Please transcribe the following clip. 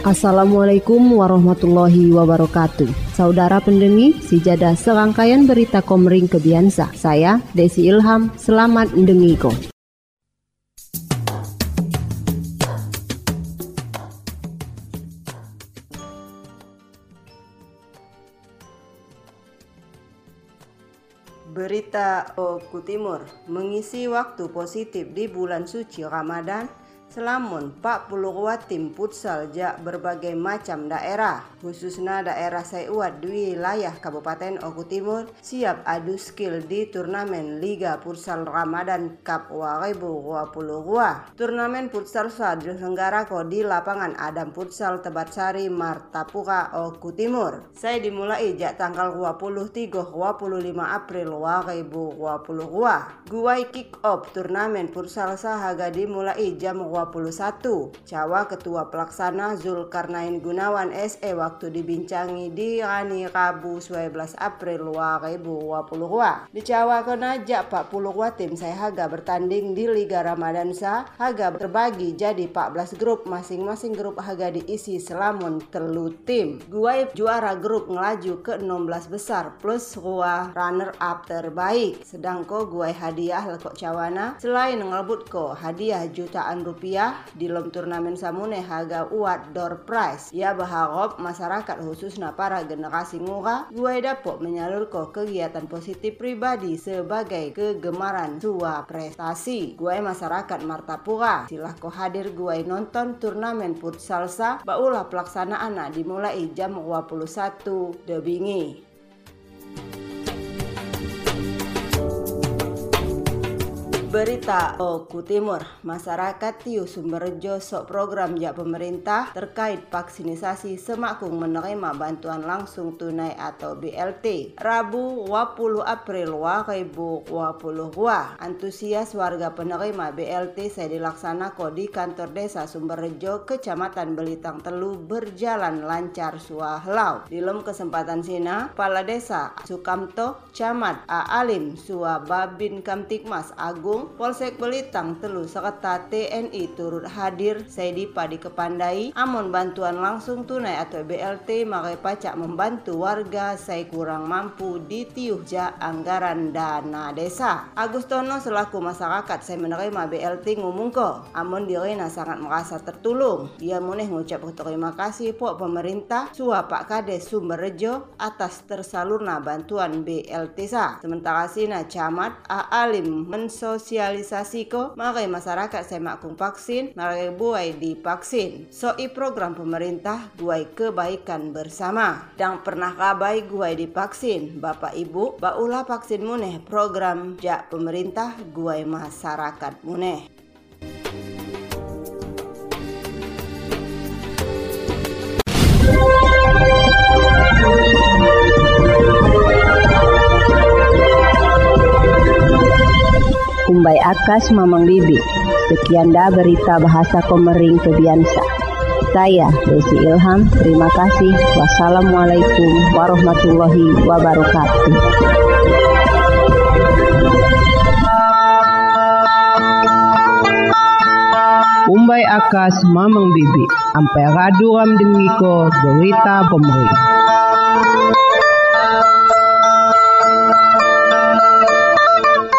Assalamualaikum warahmatullahi wabarakatuh. Saudara pendengi, sijada serangkaian berita Komering Kebiansa. Saya Desi Ilham, selamat mendengiko. Berita Oku Timur mengisi waktu positif di bulan suci Ramadan Selamun 40 tim futsal jak berbagai macam daerah, khususnya daerah Saiwat di wilayah Kabupaten Oku Timur, siap adu skill di turnamen Liga Futsal Ramadan Cup 2022. Turnamen futsal ko di lapangan Adam Futsal Tebatsari Martapura Oku Timur. Saya dimulai jak tanggal 23 25 April 2022. Guai kick off turnamen futsal sahaga dimulai jam 2021. Cawa Ketua Pelaksana Zulkarnain Gunawan SE waktu dibincangi di Rani Rabu 12 April 2022. Di Cawa kena jak 40 tim saya haga bertanding di Liga Ramadan Sa haga terbagi jadi 14 grup masing-masing grup haga diisi selamun telu tim. Guai juara grup ngelaju ke 16 besar plus gua runner up terbaik. Sedangko guai hadiah lekok cawana selain ngelebut ko hadiah jutaan rupiah rupiah di lom turnamen samune harga uat door prize. Ia berharap masyarakat khususnya para generasi muda gue dapat menyalurkan kegiatan positif pribadi sebagai kegemaran sua prestasi. Gue masyarakat Martapura silah ko hadir gue nonton turnamen futsal sa baulah pelaksanaan dimulai jam 21 debingi. Berita Oku Timur, masyarakat Tiu Sumberjo sok program jak pemerintah terkait vaksinisasi semakung menerima bantuan langsung tunai atau BLT. Rabu 20 April 2022, antusias warga penerima BLT saya dilaksanakan di kantor desa Sumberjo, Kecamatan Belitang Telu berjalan lancar suahlau. Di dalam kesempatan sina, Kepala Desa Sukamto, Camat A. Alim, Suah Babin Kamtikmas Agung Polsek Belitang telu serta TNI turut hadir saya dipadi kepandai amon bantuan langsung tunai atau BLT makai pacak membantu warga saya kurang mampu di tiuh ja anggaran dana desa. Agustono selaku masyarakat saya menerima BLT ngomong ko amon direna sangat merasa tertulung. Dia muneh ngucap terima kasih pok pemerintah sua Pak Kades Sumberjo atas tersalurna bantuan BLT sa. Sementara sina camat A Alim mensos sosialisasi ko makai masyarakat saya makung vaksin makai buai di vaksin so i program pemerintah buai kebaikan bersama. Dan pernah kabai guai di vaksin bapak ibu baulah vaksin muneh program jak pemerintah guai masyarakat muneh Kumbai Akas Mamang Bibi. Sekian dah berita bahasa Komering Kebiansa. Saya Desi Ilham, terima kasih. Wassalamualaikum warahmatullahi wabarakatuh. Umbai Akas Mamang Bibi. Ampai raduram dengiko berita pemerintah.